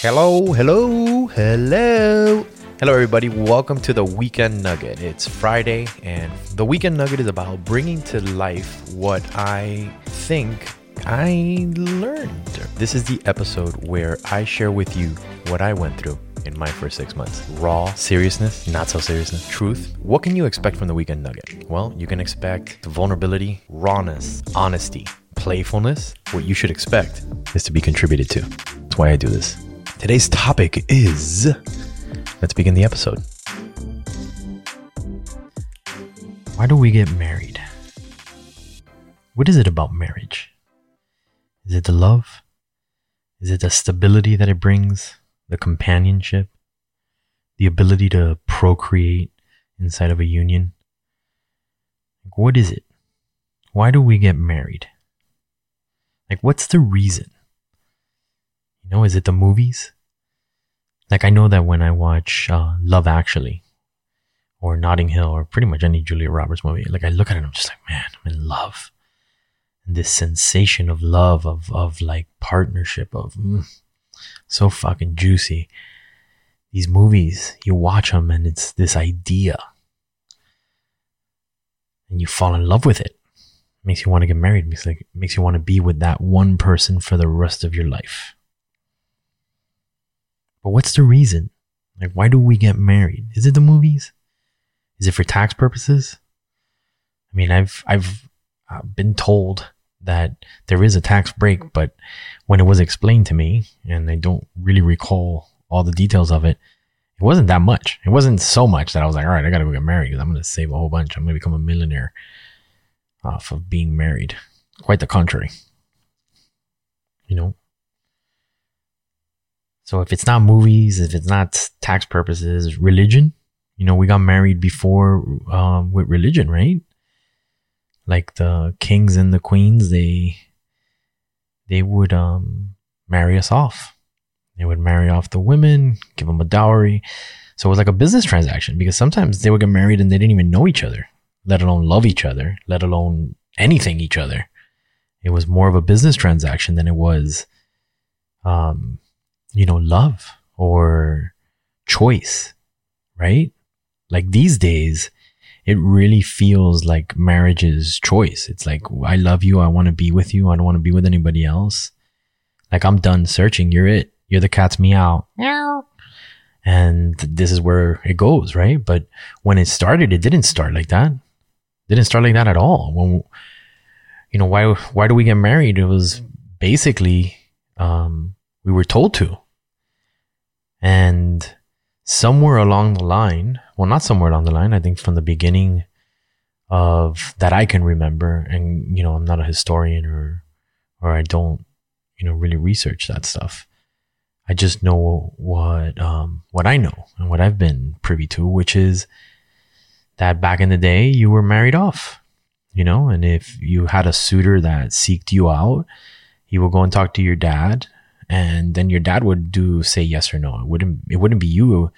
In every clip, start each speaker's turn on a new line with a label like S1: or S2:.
S1: Hello, hello, hello. Hello, everybody. Welcome to the Weekend Nugget. It's Friday, and the Weekend Nugget is about bringing to life what I think I learned. This is the episode where I share with you what I went through in my first six months. Raw seriousness, not so seriousness, truth. What can you expect from the Weekend Nugget? Well, you can expect vulnerability, rawness, honesty, playfulness. What you should expect is to be contributed to. That's why I do this. Today's topic is let's begin the episode. Why do we get married? What is it about marriage? Is it the love? Is it the stability that it brings? The companionship? The ability to procreate inside of a union? What is it? Why do we get married? Like, what's the reason? You know, is it the movies? Like, I know that when I watch uh, Love Actually or Notting Hill or pretty much any Julia Roberts movie, like, I look at it and I'm just like, man, I'm in love. And this sensation of love, of, of like partnership, of mm, so fucking juicy. These movies, you watch them and it's this idea. And you fall in love with it. Makes you want to get married. Makes like makes you want to be with that one person for the rest of your life. But what's the reason? Like, why do we get married? Is it the movies? Is it for tax purposes? I mean, I've I've uh, been told that there is a tax break, but when it was explained to me, and I don't really recall all the details of it, it wasn't that much. It wasn't so much that I was like, all right, I got to go get married because I'm going to save a whole bunch. I'm going to become a millionaire off of being married. Quite the contrary. You know, so if it's not movies, if it's not tax purposes, religion, you know, we got married before um, with religion, right? Like the kings and the queens, they they would um, marry us off. They would marry off the women, give them a dowry. So it was like a business transaction because sometimes they would get married and they didn't even know each other, let alone love each other, let alone anything each other. It was more of a business transaction than it was um, you know, love or choice, right? Like these days, it really feels like marriage is choice. It's like, I love you. I want to be with you. I don't want to be with anybody else. Like I'm done searching. You're it. You're the cat's meow. Meow. And this is where it goes, right? But when it started, it didn't start like that. Didn't start like that at all. When, you know, why, why do we get married? It was basically, um, we were told to. And somewhere along the line, well, not somewhere along the line, I think from the beginning of that I can remember, and you know, I'm not a historian or or I don't, you know, really research that stuff. I just know what um, what I know and what I've been privy to, which is that back in the day you were married off, you know, and if you had a suitor that seeked you out, he would go and talk to your dad and then your dad would do say yes or no. It wouldn't it wouldn't be you,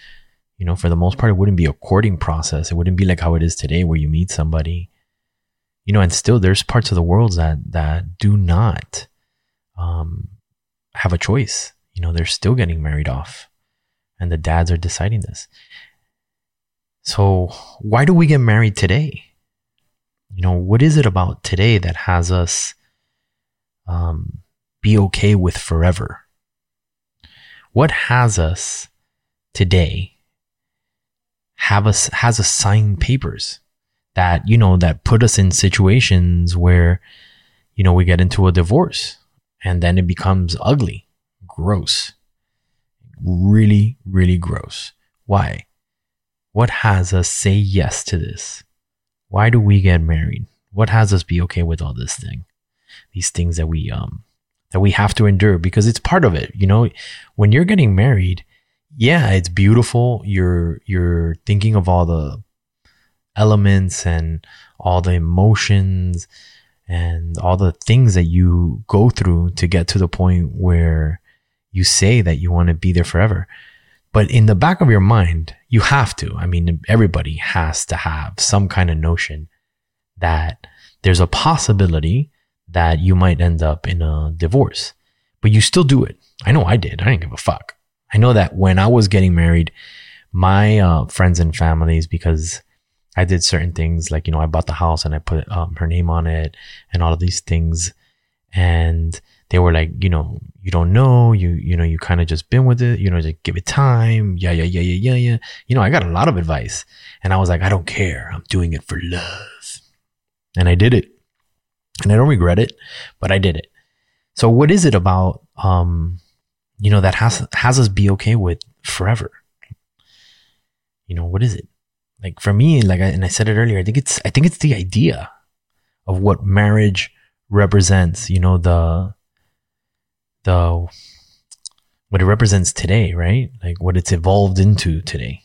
S1: you know, for the most part, it wouldn't be a courting process. It wouldn't be like how it is today where you meet somebody, you know, and still there's parts of the world that that do not um have a choice. You know, they're still getting married off. And the dads are deciding this. So why do we get married today? You know, what is it about today that has us um be okay with forever? What has us today have us has us sign papers that you know that put us in situations where you know we get into a divorce and then it becomes ugly, gross. Really, really gross. Why? What has us say yes to this? Why do we get married? What has us be okay with all this thing? These things that we um that we have to endure because it's part of it. You know, when you're getting married, yeah, it's beautiful. You're you're thinking of all the elements and all the emotions and all the things that you go through to get to the point where you say that you want to be there forever. But in the back of your mind, you have to. I mean, everybody has to have some kind of notion that there's a possibility that you might end up in a divorce. but you still do it. I know I did. I didn't give a fuck. I know that when I was getting married, my uh, friends and families, because I did certain things like, you know, I bought the house and I put um, her name on it and all of these things. And they were like, you know, you don't know, you, you know, you kind of just been with it, you know, just give it time. Yeah, yeah, yeah, yeah, yeah, yeah. You know, I got a lot of advice and I was like, I don't care. I'm doing it for love. And I did it and I don't regret it, but I did it. So what is it about, um, you know, that has, has us be okay with forever? You know, what is it? Like for me, like I, and I said it earlier, I think it's, I think it's the idea of what marriage represents, you know, the, the what it represents today, right? Like what it's evolved into today,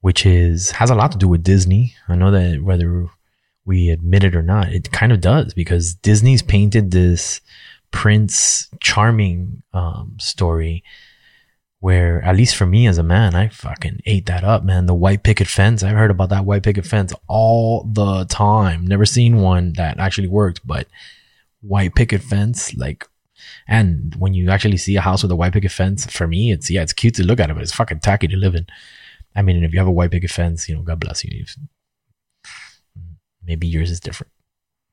S1: which is has a lot to do with Disney. I know that whether we admit it or not, it kind of does because Disney's painted this Prince Charming um, story where, at least for me as a man, I fucking ate that up, man. The white picket fence, I've heard about that white picket fence all the time. Never seen one that actually worked, but white picket fence, like and when you actually see a house with a white picket fence, for me, it's yeah, it's cute to look at it, but it's fucking tacky to live in. I mean, if you have a white picket fence, you know, God bless you. Maybe yours is different.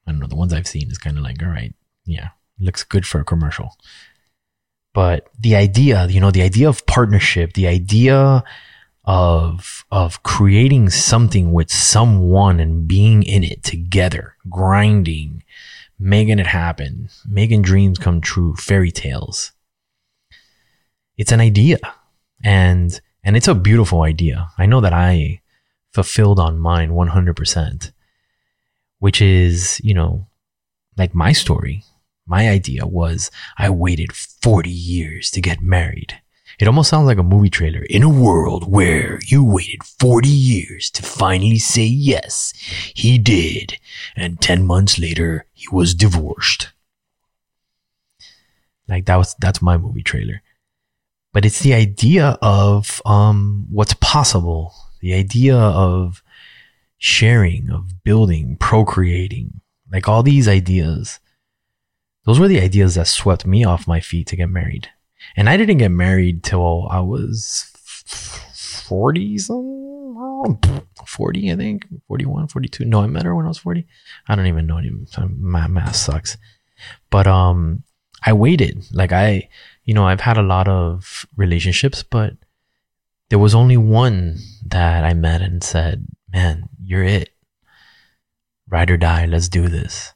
S1: I don't know. The ones I've seen is kind of like, all right, yeah, looks good for a commercial. But the idea, you know, the idea of partnership, the idea of of creating something with someone and being in it together, grinding, making it happen, making dreams come true, fairy tales. It's an idea and and it's a beautiful idea. I know that I fulfilled on mine 100%, which is, you know, like my story. My idea was I waited 40 years to get married. It almost sounds like a movie trailer. In a world where you waited 40 years to finally say yes, he did. And 10 months later, he was divorced. Like that was, that's my movie trailer. But it's the idea of, um, what's possible. The idea of sharing, of building, procreating, like all these ideas. Those were the ideas that swept me off my feet to get married. And I didn't get married till I was 40 some 40 I think. 41 42 no I met her when I was 40 I don't even know anymore. My math sucks. But um I waited. Like I you know I've had a lot of relationships but there was only one that I met and said man you're it. Ride or die. Let's do this.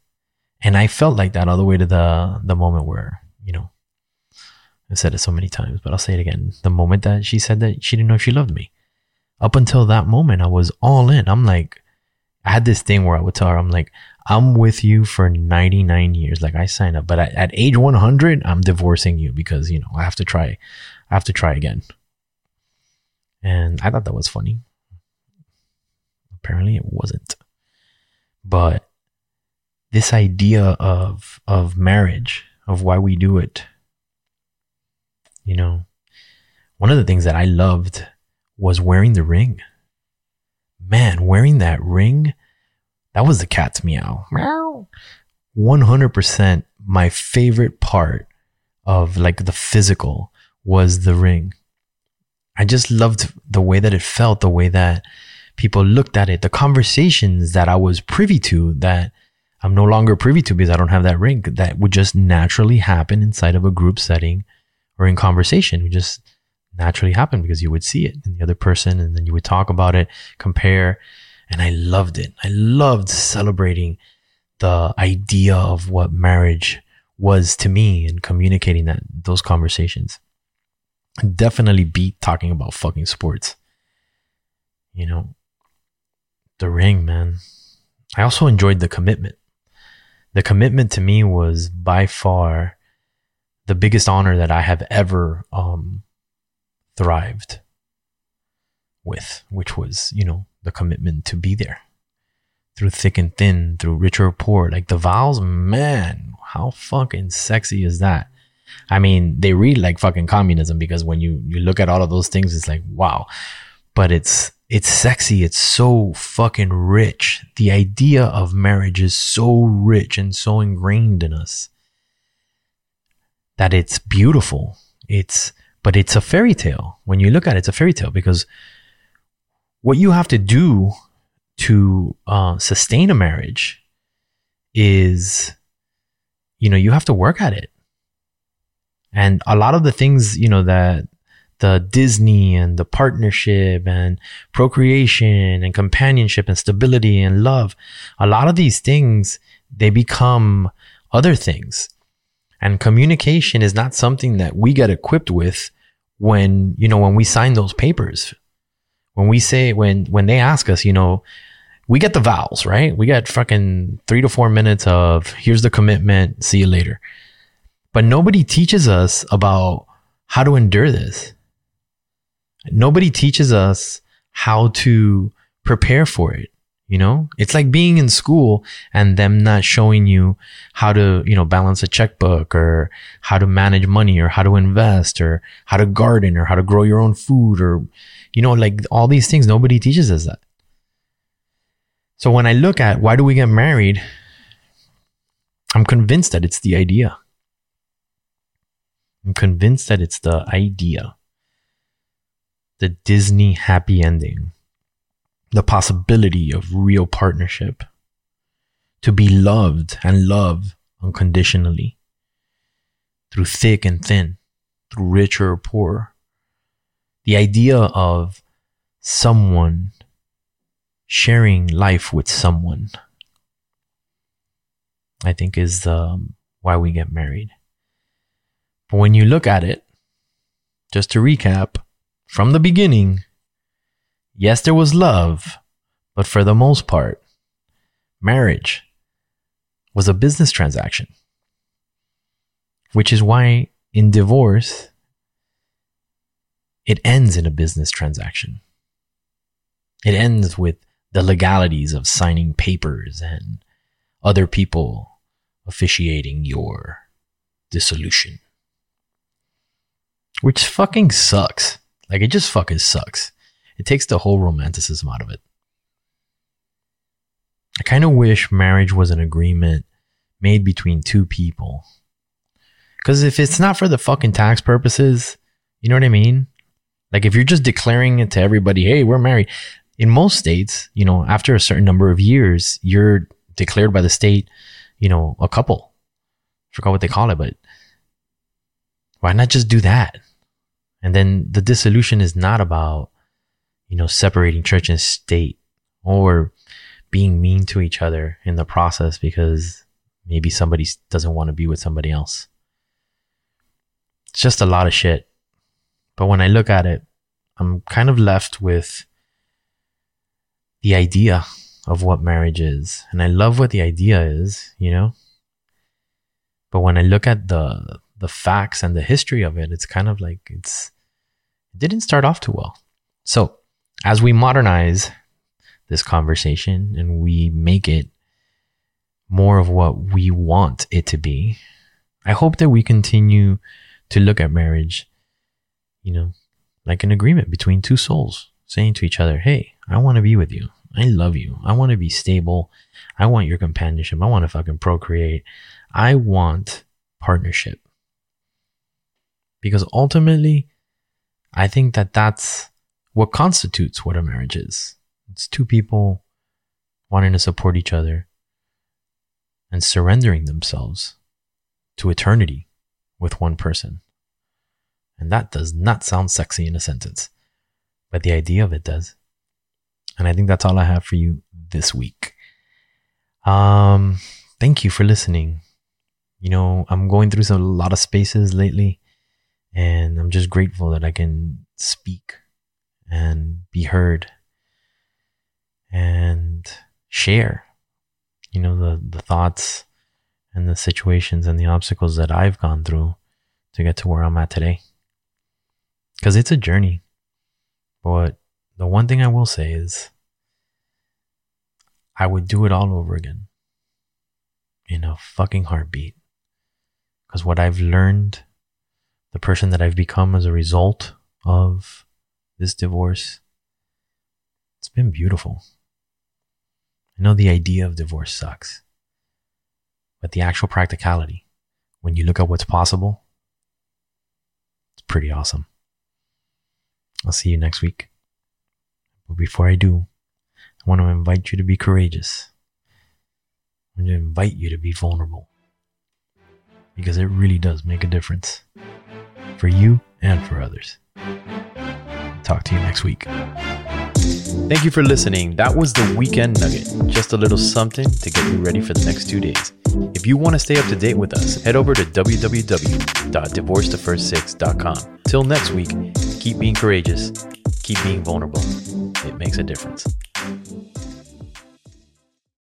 S1: And I felt like that all the way to the the moment where you know I've said it so many times, but I'll say it again. The moment that she said that she didn't know if she loved me. Up until that moment, I was all in. I'm like, I had this thing where I would tell her, I'm like, I'm with you for 99 years. Like I signed up, but at, at age 100, I'm divorcing you because, you know, I have to try, I have to try again. And I thought that was funny. Apparently it wasn't. But this idea of, of marriage, of why we do it, you know, one of the things that I loved was wearing the ring. Man, wearing that ring, that was the cat's meow. Meow. 100% my favorite part of like the physical was the ring. I just loved the way that it felt, the way that people looked at it, the conversations that I was privy to that I'm no longer privy to because I don't have that ring that would just naturally happen inside of a group setting or in conversation would just naturally happen because you would see it in the other person and then you would talk about it, compare. And I loved it. I loved celebrating the idea of what marriage was to me and communicating that those conversations. Definitely beat talking about fucking sports. You know, the ring, man. I also enjoyed the commitment. The commitment to me was by far the biggest honor that I have ever um, thrived with, which was, you know, the commitment to be there through thick and thin, through rich or poor. Like the vows, man, how fucking sexy is that? I mean, they read like fucking communism because when you, you look at all of those things, it's like, wow. But it's, it's sexy. It's so fucking rich. The idea of marriage is so rich and so ingrained in us that it's beautiful. It's, but it's a fairy tale. When you look at it, it's a fairy tale because what you have to do to uh, sustain a marriage is, you know, you have to work at it. And a lot of the things, you know, that the Disney and the partnership and procreation and companionship and stability and love, a lot of these things, they become other things. And communication is not something that we get equipped with when, you know, when we sign those papers. When we say, when, when they ask us, you know, we get the vows, right? We get fucking three to four minutes of here's the commitment, see you later. But nobody teaches us about how to endure this. Nobody teaches us how to prepare for it. You know, it's like being in school and them not showing you how to, you know, balance a checkbook or how to manage money or how to invest or how to garden or how to grow your own food or, you know, like all these things. Nobody teaches us that. So when I look at why do we get married, I'm convinced that it's the idea. I'm convinced that it's the idea. The Disney happy ending the possibility of real partnership, to be loved and love unconditionally through thick and thin, through rich or poor. The idea of someone sharing life with someone, I think is um, why we get married. But when you look at it, just to recap, from the beginning, Yes, there was love, but for the most part, marriage was a business transaction. Which is why in divorce, it ends in a business transaction. It ends with the legalities of signing papers and other people officiating your dissolution. Which fucking sucks. Like, it just fucking sucks. It takes the whole romanticism out of it. I kind of wish marriage was an agreement made between two people. Because if it's not for the fucking tax purposes, you know what I mean? Like if you're just declaring it to everybody, hey, we're married. In most states, you know, after a certain number of years, you're declared by the state, you know, a couple. I forgot what they call it, but why not just do that? And then the dissolution is not about you know, separating church and state or being mean to each other in the process because maybe somebody doesn't want to be with somebody else. It's just a lot of shit. But when I look at it, I'm kind of left with the idea of what marriage is. And I love what the idea is, you know? But when I look at the the facts and the history of it, it's kind of like it's it didn't start off too well. So as we modernize this conversation and we make it more of what we want it to be, I hope that we continue to look at marriage, you know, like an agreement between two souls saying to each other, Hey, I want to be with you. I love you. I want to be stable. I want your companionship. I want to fucking procreate. I want partnership. Because ultimately, I think that that's what constitutes what a marriage is. It's two people wanting to support each other and surrendering themselves to eternity with one person. And that does not sound sexy in a sentence, but the idea of it does. And I think that's all I have for you this week. Um, thank you for listening. You know, I'm going through some, a lot of spaces lately, and I'm just grateful that I can speak and be heard and share, you know, the, the thoughts and the situations and the obstacles that I've gone through to get to where I'm at today. Because it's a journey. But the one thing I will say is I would do it all over again in a fucking heartbeat. Because what I've learned, the person that I've become as a result of this divorce, it's been beautiful. I know the idea of divorce sucks, but the actual practicality, when you look at what's possible, it's pretty awesome. I'll see you next week. But before I do, I want to invite you to be courageous. I want to invite you to be vulnerable. Because it really does make a difference for you and for others. Talk to you next week. Thank you for listening. That was the weekend nugget. Just a little something to get you ready for the next two days. If you want to stay up to date with us, head over to www.divorcetofirst6.com. Till next week, keep being courageous, keep being vulnerable. It makes a difference.